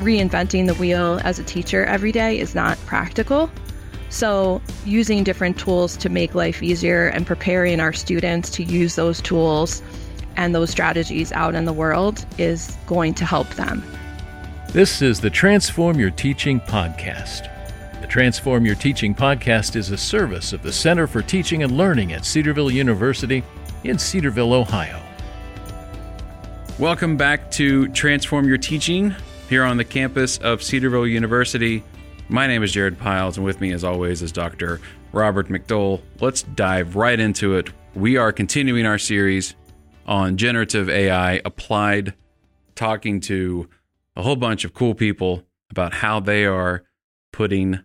reinventing the wheel as a teacher every day is not practical. So, using different tools to make life easier and preparing our students to use those tools and those strategies out in the world is going to help them. This is the Transform Your Teaching podcast. The Transform Your Teaching podcast is a service of the Center for Teaching and Learning at Cedarville University in Cedarville, Ohio. Welcome back to Transform Your Teaching here on the campus of Cedarville University. My name is Jared Pyles, and with me, as always, is Dr. Robert McDole. Let's dive right into it. We are continuing our series on generative AI applied, talking to a whole bunch of cool people about how they are putting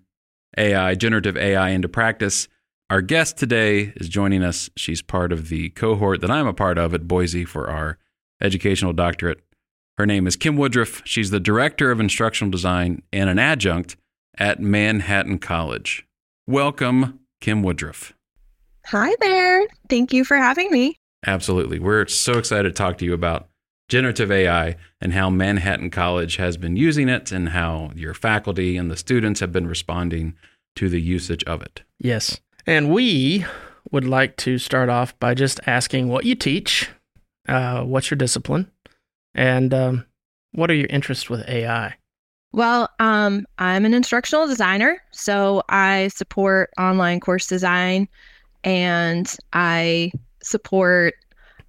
AI, generative AI, into practice. Our guest today is joining us. She's part of the cohort that I'm a part of at Boise for our educational doctorate. Her name is Kim Woodruff. She's the director of instructional design and an adjunct at Manhattan College. Welcome, Kim Woodruff. Hi there. Thank you for having me. Absolutely. We're so excited to talk to you about generative AI and how Manhattan College has been using it and how your faculty and the students have been responding to the usage of it. Yes. And we would like to start off by just asking what you teach, uh, what's your discipline, and um, what are your interests with AI? Well, um, I'm an instructional designer, so I support online course design and I support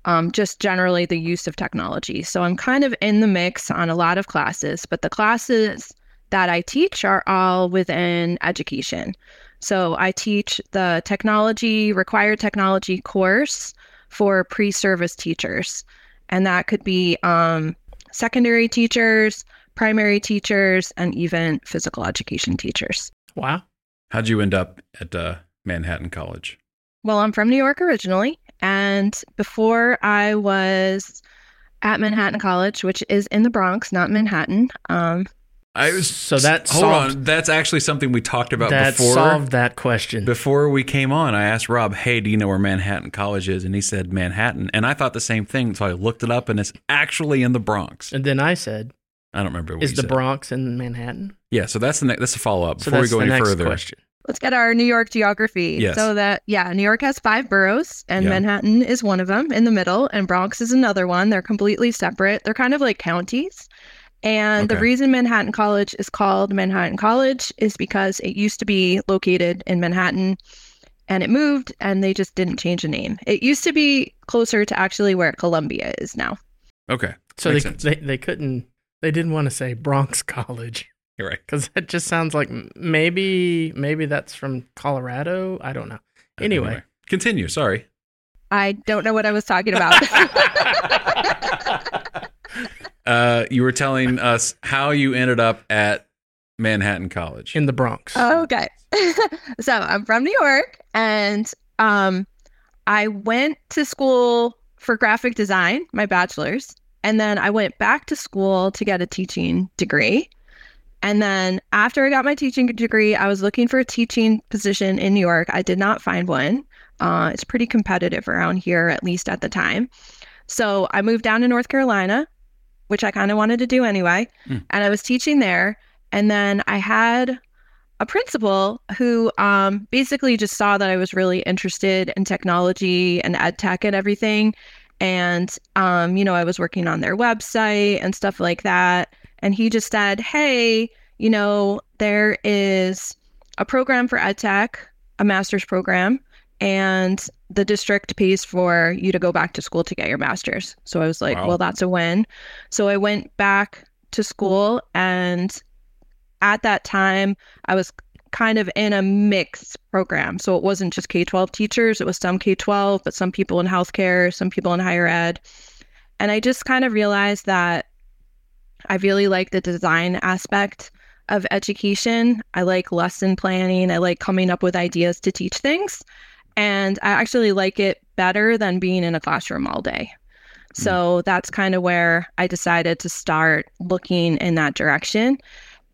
um, just generally the use of technology. So I'm kind of in the mix on a lot of classes, but the classes that I teach are all within education. So I teach the technology, required technology course for pre service teachers. And that could be um, secondary teachers, primary teachers, and even physical education teachers. Wow. How'd you end up at uh, Manhattan College? Well, I'm from New York originally. And before I was at Manhattan College, which is in the Bronx, not Manhattan, um, I was So that hold solved- on. That's actually something we talked about that before. solved that question. Before we came on, I asked Rob, "Hey, do you know where Manhattan College is?" And he said Manhattan, and I thought the same thing. So I looked it up, and it's actually in the Bronx. and then I said, I don't remember what "Is you the said. Bronx in Manhattan?" Yeah, so that's the next. That's a follow up So before we go the any next further. question. let's get our New York geography. Yes. So that, yeah, New York has five boroughs, and Yeah. Manhattan is one of them in the middle, and Bronx is another one. They're completely separate. They're kind of like counties. And the reason Manhattan College is called Manhattan College is because it used to be located in Manhattan and it moved and they just didn't change the name. It used to be closer to actually where Columbia is now. Okay, So they, they they couldn't they didn't want to say Bronx College you're right. because that just sounds like maybe maybe that's from Colorado. I don't know. Anyway, continue. Sorry. I don't know what I was talking about. Uh, you were telling us how you ended up at Manhattan College. in the Bronx. okay. so I'm from New York and um I went to school for graphic design, my bachelor's, and then I went back to school to get a teaching degree. And then after I got my teaching degree, I was looking for a teaching position in New York. I did not find one. Uh, it's pretty competitive around here, at least at the time. So I moved down to North Carolina, which I kind of wanted to do anyway. Mm. And I was teaching there. And then I had a principal who um, basically just saw that I was really interested in technology and ed tech and everything. And, um, you know, I was working on their website and stuff like that. And he just said, Hey, you know, there is a program for ed tech, a master's program, and the district pays for you to go back to school to get your master's. So I was like, Wow. well, that's a win. So I went back to school and at that time I was kind of in a mixed program. So it wasn't just K 12 teachers, it was some K 12, but some people in healthcare, some people in higher ed. And I just kind of realized that I really like the design aspect of education. I like lesson planning, I like coming up with ideas to teach things. And I actually like it better than being in a classroom all day. Hmm. So that's kind of where I decided to start looking in that direction.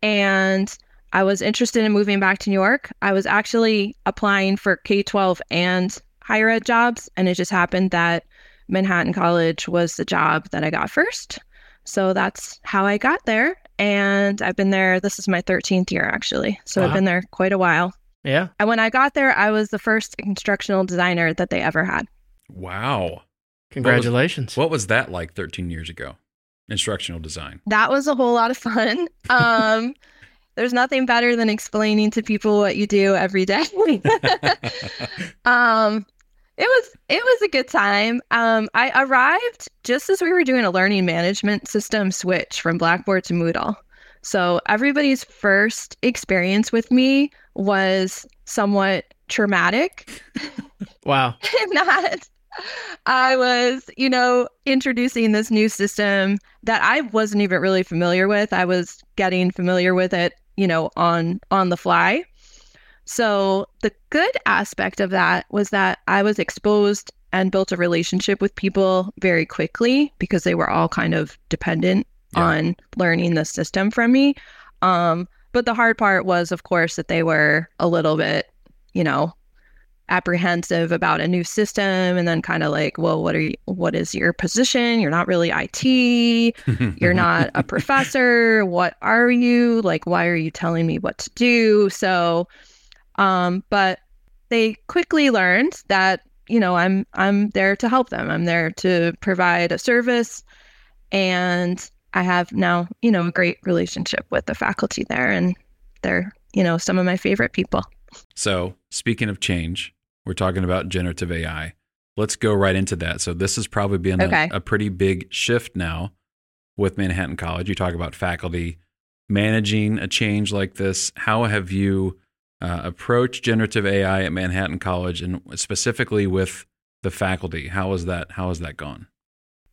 And I was interested in moving back to New York. I was actually applying for K 12 and higher ed jobs. And it just happened that Manhattan College was the job that I got first. So that's how I got there. and I've been there. This is my 13th year, actually. So I've uh-huh. been there quite a while. Yeah. And when I got there, I was the first instructional designer that they ever had. Wow. Congratulations. What was that like 13 years ago? Instructional design. That was a whole lot of fun. Um, there's nothing better than explaining to people what you do every day. um, it was it was a good time. Um, I arrived just as we were doing a learning management system switch from Blackboard to Moodle. So everybody's first experience with me was somewhat traumatic. wow. not I was, you know, introducing this new system that I wasn't even really familiar with. I was getting familiar with it, you know, on on the fly. So the good aspect of that was that I was exposed and built a relationship with people very quickly because they were all kind of dependent Yeah. on learning the system from me. Um, but the hard part was, of course, that they were a little bit, you know, apprehensive about a new system and then kind of like well what are you what is your position? You're not really IT you're not a professor. What are you? Like why are you telling me what to do? So um but they quickly learned that you know I'm I'm there to help them. I'm there to provide a service. And I have now you know a great relationship with the faculty there and they're you know some of my favorite people So, speaking of change, we're talking about generative AI. Let's go right into that. So, this has probably been a- Okay. a, pretty big shift now with Manhattan College. You talk about faculty managing a change like this. How have you uh, approached generative AI at Manhattan College, and specifically with the faculty? How has that How has that gone?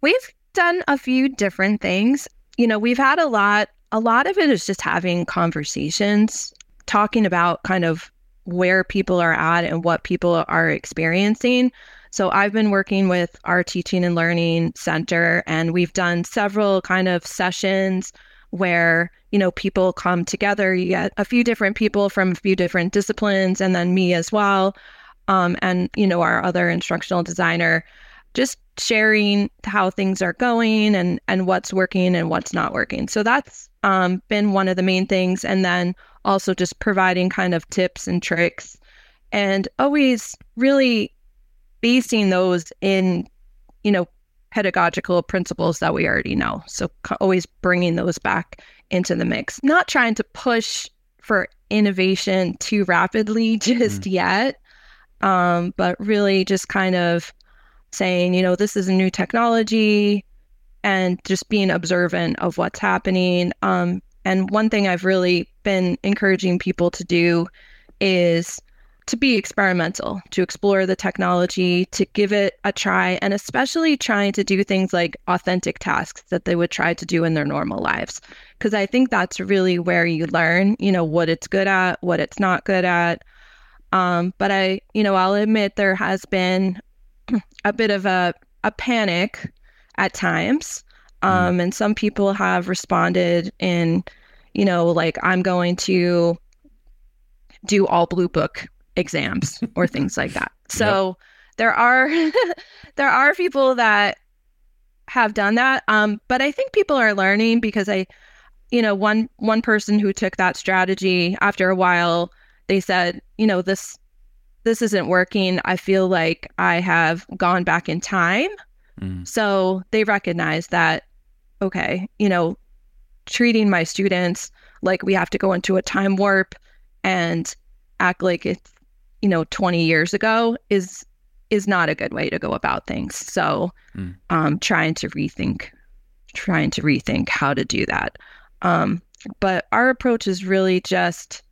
We've done a few different things. You know, we've had a lot, a lot of it is just having conversations, talking about kind of where people are at and what people are experiencing. So I've been working with our teaching and learning center, and we've done several kind of sessions where you know people come together you get a few different people from a few different disciplines and then me as well um, and you know our other instructional designer just sharing how things are going and and what's working and what's not working. So that's um, been one of the main things, and then also just providing kind of tips and tricks, and always really basing those in you know pedagogical principles that we already know. So always bringing those back into the mix, not trying to push for innovation too rapidly just yet, um, but really just kind of saying, you know, this is a new technology and just being observant of what's happening. Um, and one thing I've really been encouraging people to do is to be experimental, to explore the technology, to give it a try, and especially trying to do things like authentic tasks that they would try to do in their normal lives. Because I think that's really where you learn, you know, what it's good at, what it's not good at. Um, but I, you know, I'll admit there has been a bit of a, a panic at times. Um, And some people have responded in, you know, like, I'm going to do all blue book exams or things like that. So there are there are people that have done that. Um, but I think people are learning because I, you know, one one person who took that strategy after a while, they said, you know, this this isn't working. I feel like I have gone back in time. Mm. So they recognize that, okay, you know, treating my students like we have to go into a time warp and act like it's, you know, 20 years ago is is not a good way to go about things. So Mm. um trying to rethink trying to rethink how to do that. Um but our approach is really just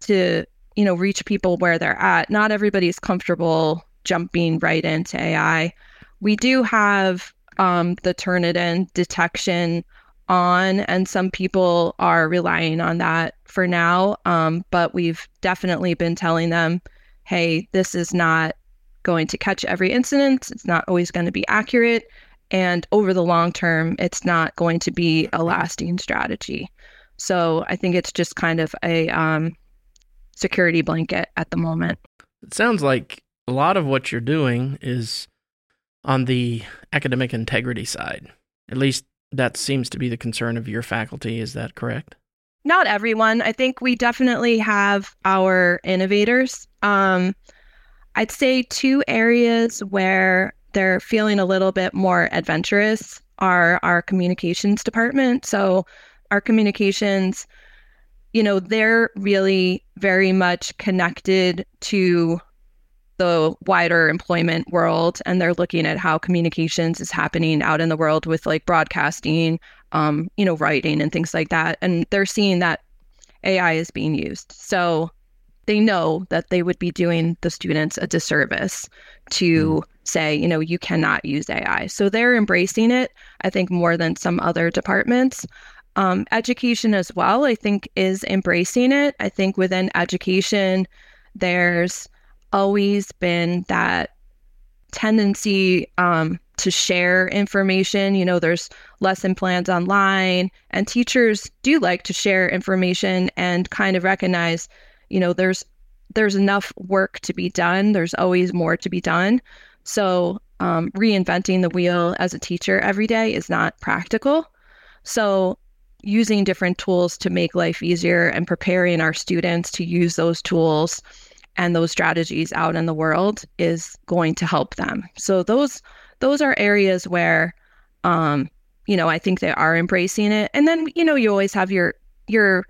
to you know reach people where they're at. Not everybody's comfortable jumping right into ai we do have um, the turnitin detection on and some people are relying on that for now um, but we've definitely been telling them hey this is not going to catch every incident. It's not always going to be accurate and over the long term it's not going to be a lasting strategy. So i think it's just kind of a um, security blanket at the moment. It sounds like a lot of what you're doing is on the academic integrity side. At least that seems to be the concern of your faculty. Is that correct? Not everyone. I think we definitely have our innovators. Um, I'd say two areas where they're feeling a little bit more adventurous are our communications department. So, our communications, you know, they're really very much connected to the wider employment world and they're looking at how communications is happening out in the world with like broadcasting um, you know writing and things like that. And they're seeing that ai is being used. So they know that they would be doing the students a disservice to mm. say you know you cannot use ai so they're embracing it i think more than some other departments um, education as well i think is embracing it i think within education there's always been that tendency um, to share information. You know, there's lesson plans online, and teachers do like to share information and kind of recognize, you know, there's there's enough work to be done. There's always more to be done. So um, reinventing the wheel as a teacher every day is not practical. So using different tools to make life easier and preparing our students to use those tools and those strategies out in the world is going to help them. So those those are areas where um you know, I think they are embracing it. And then, you know, you always have your your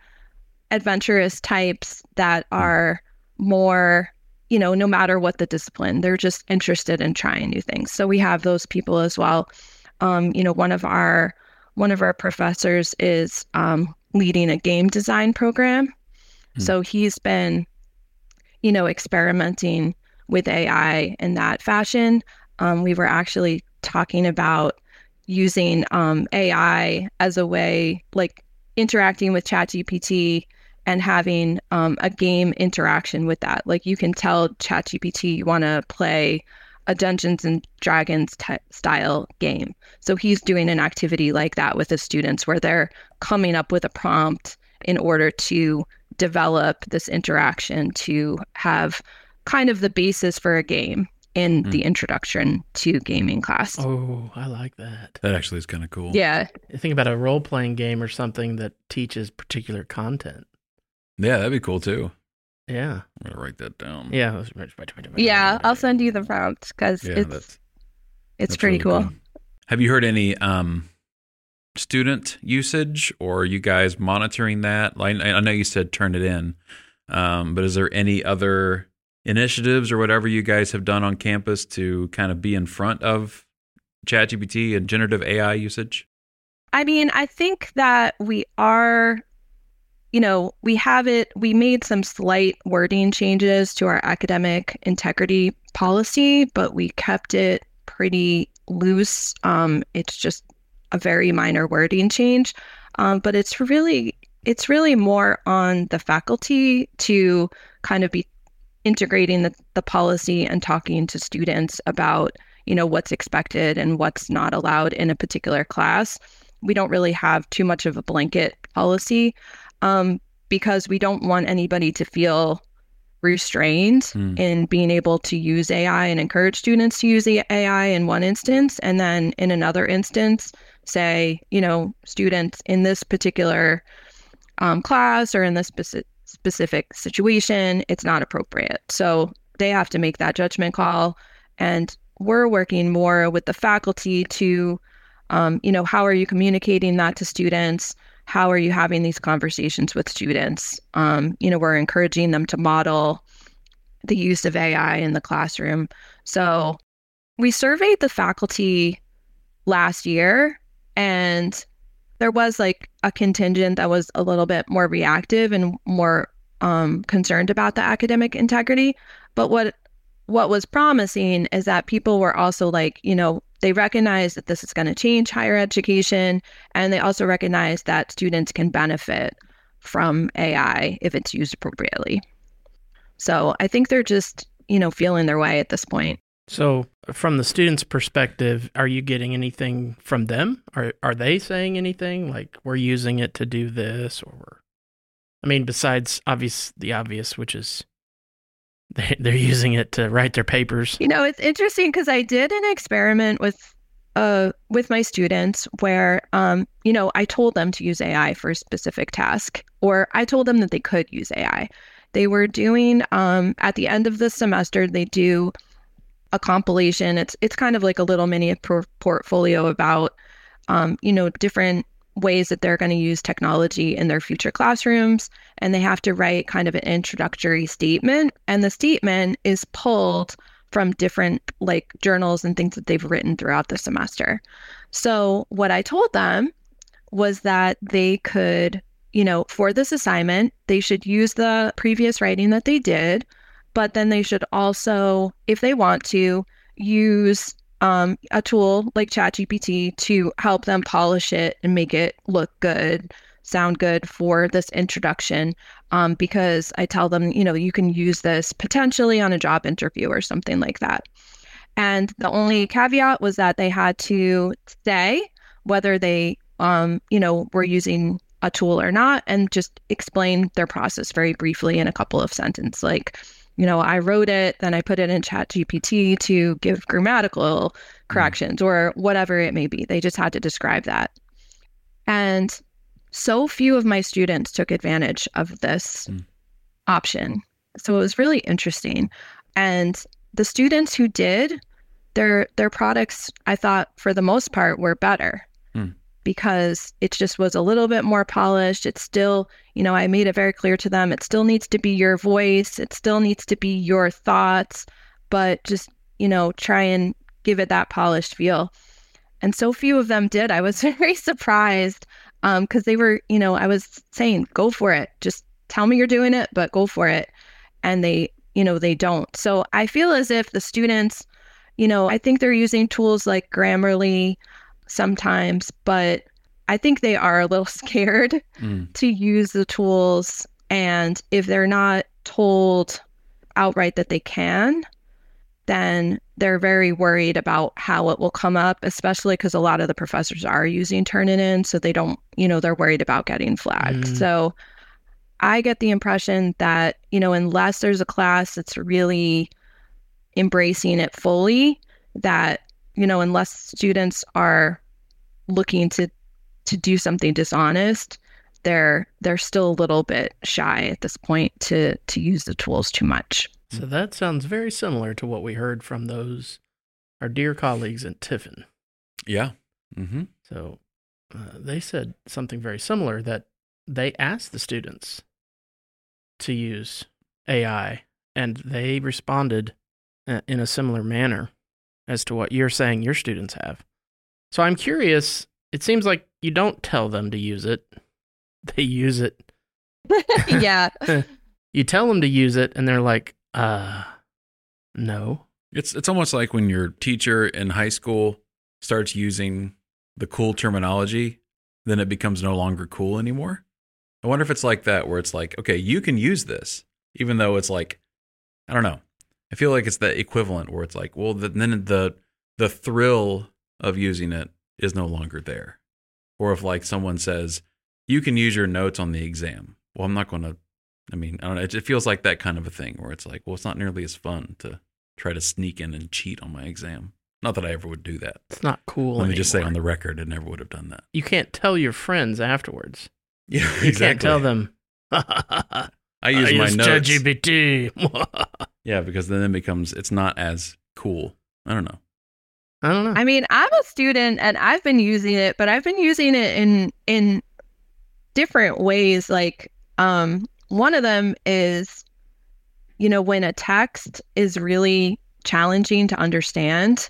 adventurous types that hmm. are more, you know, no matter what the discipline, they're just interested in trying new things. So we have those people as well. Um, you know, one of our one of our professors is um, leading a game design program. Mm. So he's been you know, experimenting with AI in that fashion. Um, we were actually talking about using um, AI as a way, like interacting with ChatGPT and having um, a game interaction with that. Like you can tell ChatGPT you want to play a Dungeons and Dragons t- style game. So he's doing an activity like that with his students where they're coming up with a prompt in order to develop this interaction to have kind of the basis for a game in mm. the introduction to gaming class. Oh, I like that. That actually is kind of cool. Yeah. Think about a role playing game or something that teaches particular content. Yeah, that'd be cool too. Yeah. I'm going to write that down. Yeah. Yeah, I'll send you the prompt because yeah, it's, that's, it's that's pretty really cool. cool. Have you heard any um, student usage, or are you guys monitoring that? I, I know you said Turnitin, um, but is there any other initiatives or whatever you guys have done on campus to kind of be in front of ChatGPT and generative AI usage? I mean, I think that we are, you know, we have it, we made some slight wording changes to our academic integrity policy, but we kept it pretty loose. Um, it's just a very minor wording change, um, but it's really it's really more on the faculty to kind of be integrating the, the policy and talking to students about you know what's expected and what's not allowed in a particular class. We don't really have too much of a blanket policy um, because we don't want anybody to feel restrained mm. in being able to use AI and encourage students to use the AI in one instance. And then in another instance, say, you know, students in this particular um, class or in this specific specific situation, it's not appropriate. So they have to make that judgment call. And we're working more with the faculty to, um, you know, how are you communicating that to students? How are you having these conversations with students? Um, you know, we're encouraging them to model the use of AI in the classroom. So we surveyed the faculty last year and there was like a contingent that was a little bit more reactive and more um, concerned about the academic integrity. But what what was promising is that people were also like, you know, they recognize that this is going to change higher education, and they also recognize that students can benefit from AI if it's used appropriately. So I think they're just, you know, feeling their way at this point. So, from the student's perspective, are you getting anything from them? Are are they saying anything like we're using it to do this or I mean besides obvious the obvious which is they're using it to write their papers. You know, it's interesting cuz I did an experiment with uh, with my students where, um, you know, I told them to use AI for a specific task, or I told them that they could use AI. They were doing um, at the end of the semester, they do a compilation. It's it's kind of like a little mini portfolio about, um, you know, different ways that they're going to use technology in their future classrooms, and they have to write kind of an introductory statement. And the statement is pulled from different like journals and things that they've written throughout the semester. So, what I told them was that they could, you know, for this assignment, they should use the previous writing that they did, but then they should also, if they want to, use um, a tool like ChatGPT to help them polish it and make it look good sound good for this introduction um, because I tell them, you know, you can use this potentially on a job interview or something like that. And the only caveat was that they had to say whether they, um, you know, were using a tool or not and just explain their process very briefly in a couple of sentences. Like, you know, I wrote it, then I put it in Chat GPT to give grammatical corrections mm. or whatever it may be. They just had to describe that. And so few of my students took advantage of this mm. option. So it was really interesting. And the students who did, their their products, I thought for the most part were better mm. Because it just was a little bit more polished. It still, you know, I made it very clear to them it still needs to be your voice, it still needs to be your thoughts, but just, you know, try and give it that polished feel. And so few of them did. I was very surprised because um, they were, you know, I was saying, go for it. Just tell me you're doing it, but go for it. And they, you know, they don't. So I feel as if the students, you know, I think they're using tools like Grammarly sometimes, but I think they are a little scared mm. to use the tools. And if they're not told outright that they can, then they're very worried about how it will come up, especially because a lot of the professors are using Turnitin. So they don't, you know, they're worried about getting flagged. Mm. So I get the impression that, you know, unless there's a class that's really embracing it fully, that, you know, unless students are looking to to do something dishonest, they're they're still a little bit shy at this point to to use the tools too much. So that sounds very similar to what we heard from those our dear colleagues in Tiffin. Yeah. Mm-hmm. So uh, they said something very similar that they asked the students to use AI, and they responded uh, in a similar manner as to what you're saying your students have. So I'm curious. It seems like you don't tell them to use it; they use it. yeah. you tell them to use it, and they're like, uh, no. It's it's almost like when your teacher in high school starts using the cool terminology, then it becomes no longer cool anymore. I wonder if it's like that where it's like, okay, you can use this, even though it's like, I don't know. I feel like it's the equivalent where it's like, well, the, then the the thrill of using it is no longer there. Or if like someone says, you can use your notes on the exam. Well, I'm not going to I mean, I don't know. It, it feels like that kind of a thing where it's like, well, it's not nearly as fun to try to sneak in and cheat on my exam. Not that I ever would do that. It's not cool. Let anymore. me just say on the record, I never would have done that. You can't tell your friends afterwards. Yeah, exactly. You can't tell them. I use I my use notes. ChatGPT. yeah, because then it becomes it's not as cool. I don't know. I don't know. I mean, I'm a student and I've been using it, but I've been using it in in different ways. Like, um, one of them is, you know, when a text is really challenging to understand,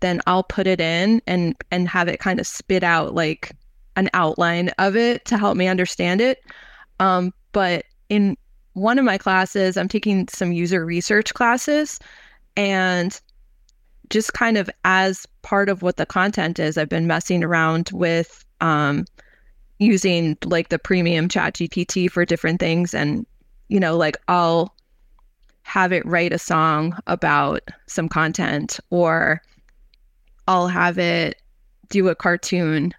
then I'll put it in and and have it kind of spit out like an outline of it to help me understand it. Um, but in one of my classes, I'm taking some user research classes, and just kind of as part of what the content is, I've been messing around with um, using like the premium chat GPT for different things. And, you know, like I'll have it write a song about some content or I'll have it do a cartoon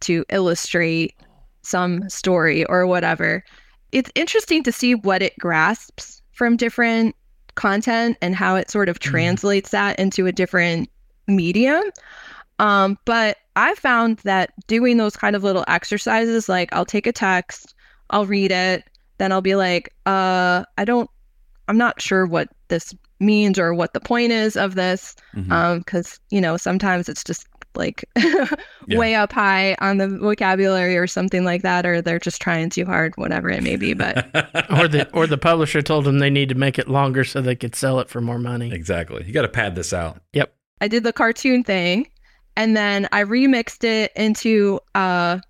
to illustrate some story or whatever. It's interesting to see what it grasps from different content and how it sort of mm-hmm. translates that into a different medium. Um, but I found that doing those kind of little exercises, like I'll take a text, I'll read it, then I'll be like, uh, I don't, I'm not sure what this means or what the point is of this. Mhm. Um, because you know, sometimes it's just like Yeah. way up high on the vocabulary or something like that, or they're just trying too hard, whatever it may be. But or the or the publisher told them they need to make it longer so they could sell it for more money. exactly. You got to pad this out. Yep. I did the cartoon thing and then I remixed it into a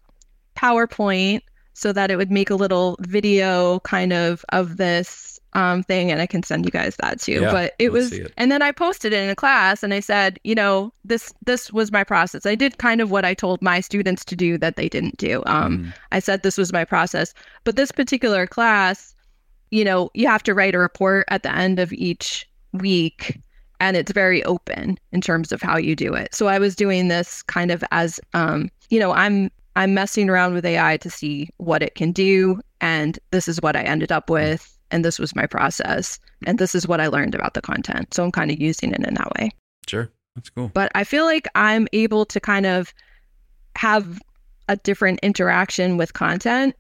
PowerPoint so that it would make a little video kind of of this um, thing and I can send you guys that too. Yeah, but it was it. and then I posted it in a class and I said, you know, this this was my process. I did kind of what I told my students to do that they didn't do. Um, Mhm. I said this was my process. But this particular class, you know, you have to write a report at the end of each week and it's very open in terms of how you do it. So I was doing this kind of as um, you know, I'm I'm messing around with AI to see what it can do and this is what I ended up with and this was my process and this is what I learned about the content. So I'm kind of using it in that way Sure. That's cool. but I feel like I'm able to kind of have a different interaction with content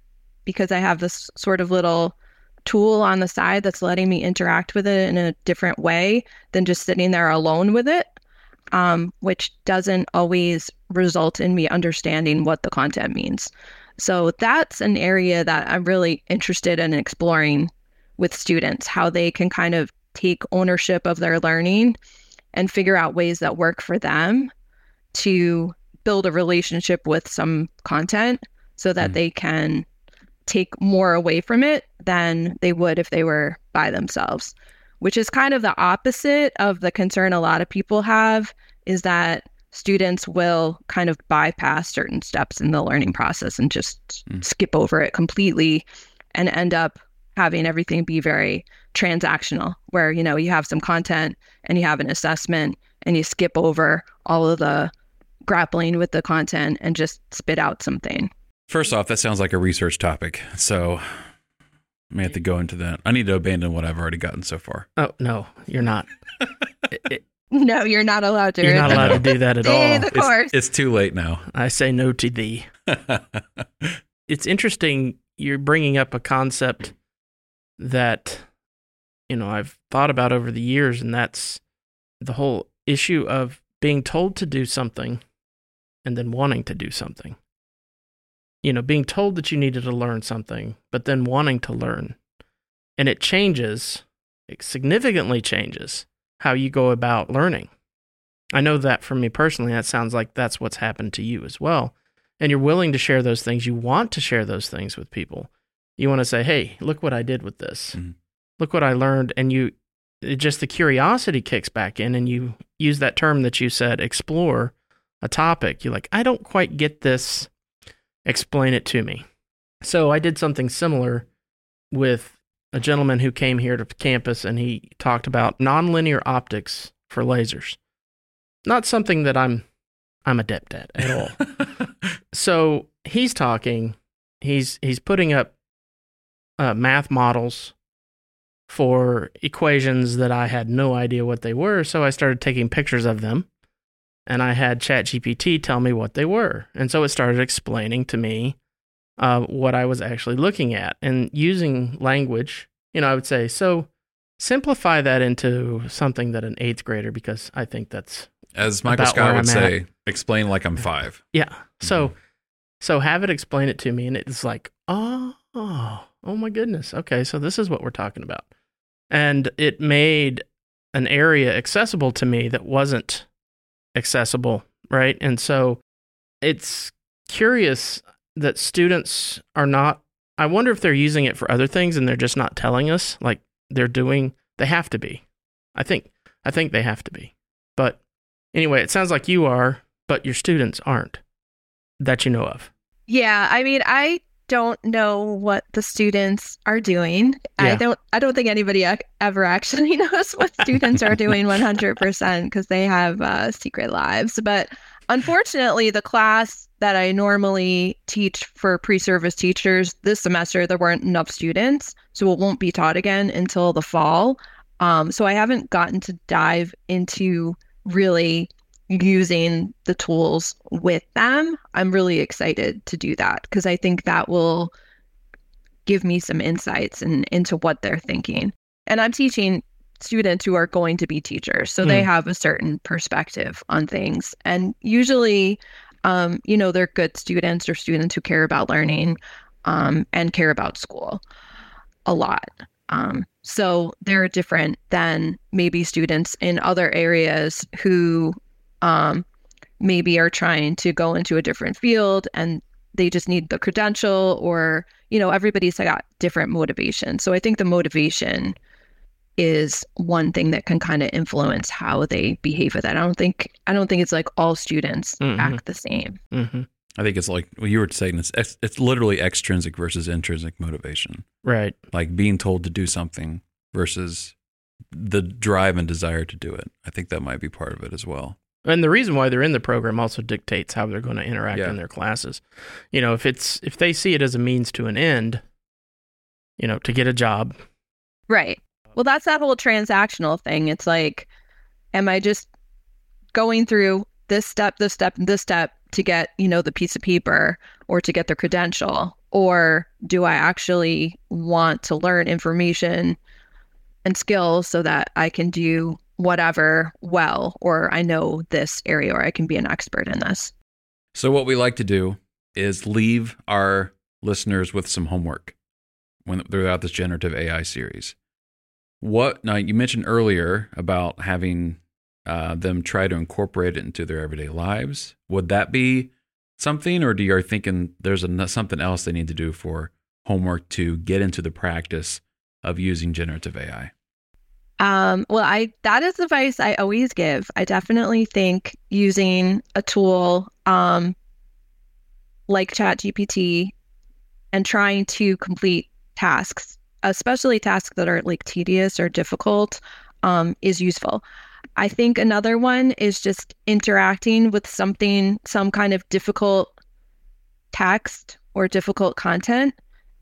because I have this sort of little tool on the side that's letting me interact with it in a different way than just sitting there alone with it, um, which doesn't always result in me understanding what the content means. So that's an area that I'm really interested in exploring with students, how they can kind of take ownership of their learning and figure out ways that work for them to build a relationship with some content so that Mm. they can take more away from it than they would if they were by themselves, which is kind of the opposite of the concern a lot of people have is that students will kind of bypass certain steps in the learning process and just Mm. skip over it completely and end up having everything be very transactional where you know you have some content and you have an assessment and you skip over all of the grappling with the content and just spit out something First off, that sounds like a research topic. So I may have to go into that. I need to abandon what I've already gotten so far. Oh no, you're not. It- it- no you're not allowed to you're not allowed to do that at all. the It's, course it's too late now. I say no to thee. It's interesting you're bringing up a concept that you know I've thought about over the years, and that's the whole issue of being told to do something and then wanting to do something. You know, being told that you needed to learn something, but then wanting to learn. And it changes, it significantly changes how you go about learning. I know that for me personally, that sounds like that's what's happened to you as well. And you're willing to share those things. You want to share those things with people. You want to say, hey, look what I did with this. Mhm. Look what I learned. And you, it just the curiosity kicks back in, and you use that term that you said, explore a topic. You're like, I don't quite get this. Explain it to me. So I did something similar with a gentleman who came here to campus and he talked about nonlinear optics for lasers. Not something that I'm I'm adept at at all. so he's talking, he's he's putting up uh, math models for equations that I had no idea what they were. So I started taking pictures of them, and I had ChatGPT tell me what they were, and so it started explaining to me uh, what I was actually looking at and using language. You know, I would say so. Simplify that into something that an eighth grader, because I think that's As Michael Scott would I'm say, explain like I'm five. Yeah. So so have it explain it to me and it's like, "Oh, oh, oh my goodness. Okay, so this is what we're talking about." And it made an area accessible to me that wasn't accessible, right? And so it's curious that students are not I wonder if they're using it for other things and they're just not telling us like they're doing they have to be. I think I think they have to be. But anyway, it sounds like you are, but your students aren't that you know of. Yeah, I mean, I don't know what the students are doing. I don't I don't think anybody ac- ever actually knows what students are doing 100% because they have uh, secret lives. But unfortunately, the class that I normally teach for pre-service teachers this semester there weren't enough students, so it won't be taught again until the fall. Um, so I haven't gotten to dive into really using the tools with them, I'm really excited to do that because I think that will give me some insights and in, into what they're thinking. And I'm teaching students who are going to be teachers, so mm. they have a certain perspective on things. And usually, um, you know, they're good students or students who care about learning um, and care about school a lot. Um, so they're different than maybe students in other areas who um, maybe are trying to go into a different field and they just need the credential or you know everybody's got different motivation so i think the motivation is one thing that can kind of influence how they behave with that. I don't think i don't think it's like all students mm-hmm. act the same. Mm-hmm. i think it's like what you were saying it's it's literally extrinsic versus intrinsic motivation. Right. Like being told to do something versus the drive and desire to do it. I think that might be part of it as well and the reason why they're in the program also dictates how they're going to interact yeah. in their classes. You know, if it's if they see it as a means to an end, you know, to get a job. Right. Well, that's that whole transactional thing. It's like am I just going through this step, this step, and this step to get, you know, the piece of paper or to get the credential? Or do I actually want to learn information and skills so that I can do whatever well, or I know this area, or I can be an expert in this. So, what we like to do is leave our listeners with some homework when throughout this generative AI series. What now? You mentioned earlier about having uh, them try to incorporate it into their everyday lives. Would that be something, or do you are thinking there's a, something else they need to do for homework to get into the practice of using generative AI? Um, well, I that is advice I always give. I definitely think using a tool um, like ChatGPT and trying to complete tasks, especially tasks that are like tedious or difficult, um, is useful. I think another one is just interacting with something, some kind of difficult text or difficult content,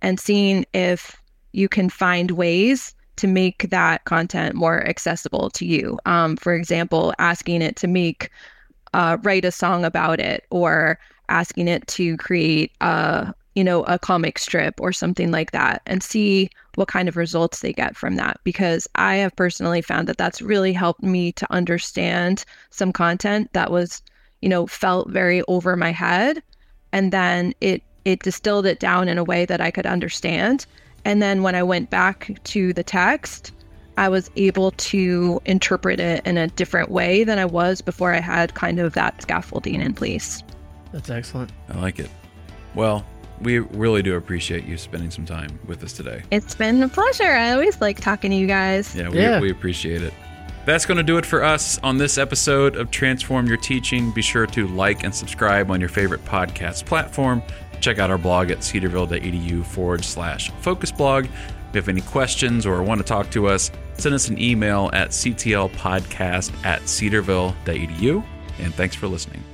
and seeing if you can find ways to make that content more accessible to you. Um, for example, asking it to make uh, write a song about it, or asking it to create a you know a comic strip or something like that, and see what kind of results they get from that. Because I have personally found that that's really helped me to understand some content that was you know felt very over my head, and then it it distilled it down in a way that I could understand and then when I went back to the text, I was able to interpret it in a different way than I was before I had kind of that scaffolding in place. That's excellent. I like it. Well, we really do appreciate you spending some time with us today. It's been a pleasure. I always like talking to you guys. Yeah, we, yeah. we appreciate it. That's going to do it for us on this episode of Transform Your Teaching. Be sure to like and subscribe on your favorite podcast platform. Check out our blog at cedarville.edu forward slash focus blog. If you have any questions or want to talk to us, send us an email at ctlpodcast at cedarville.edu. And thanks for listening.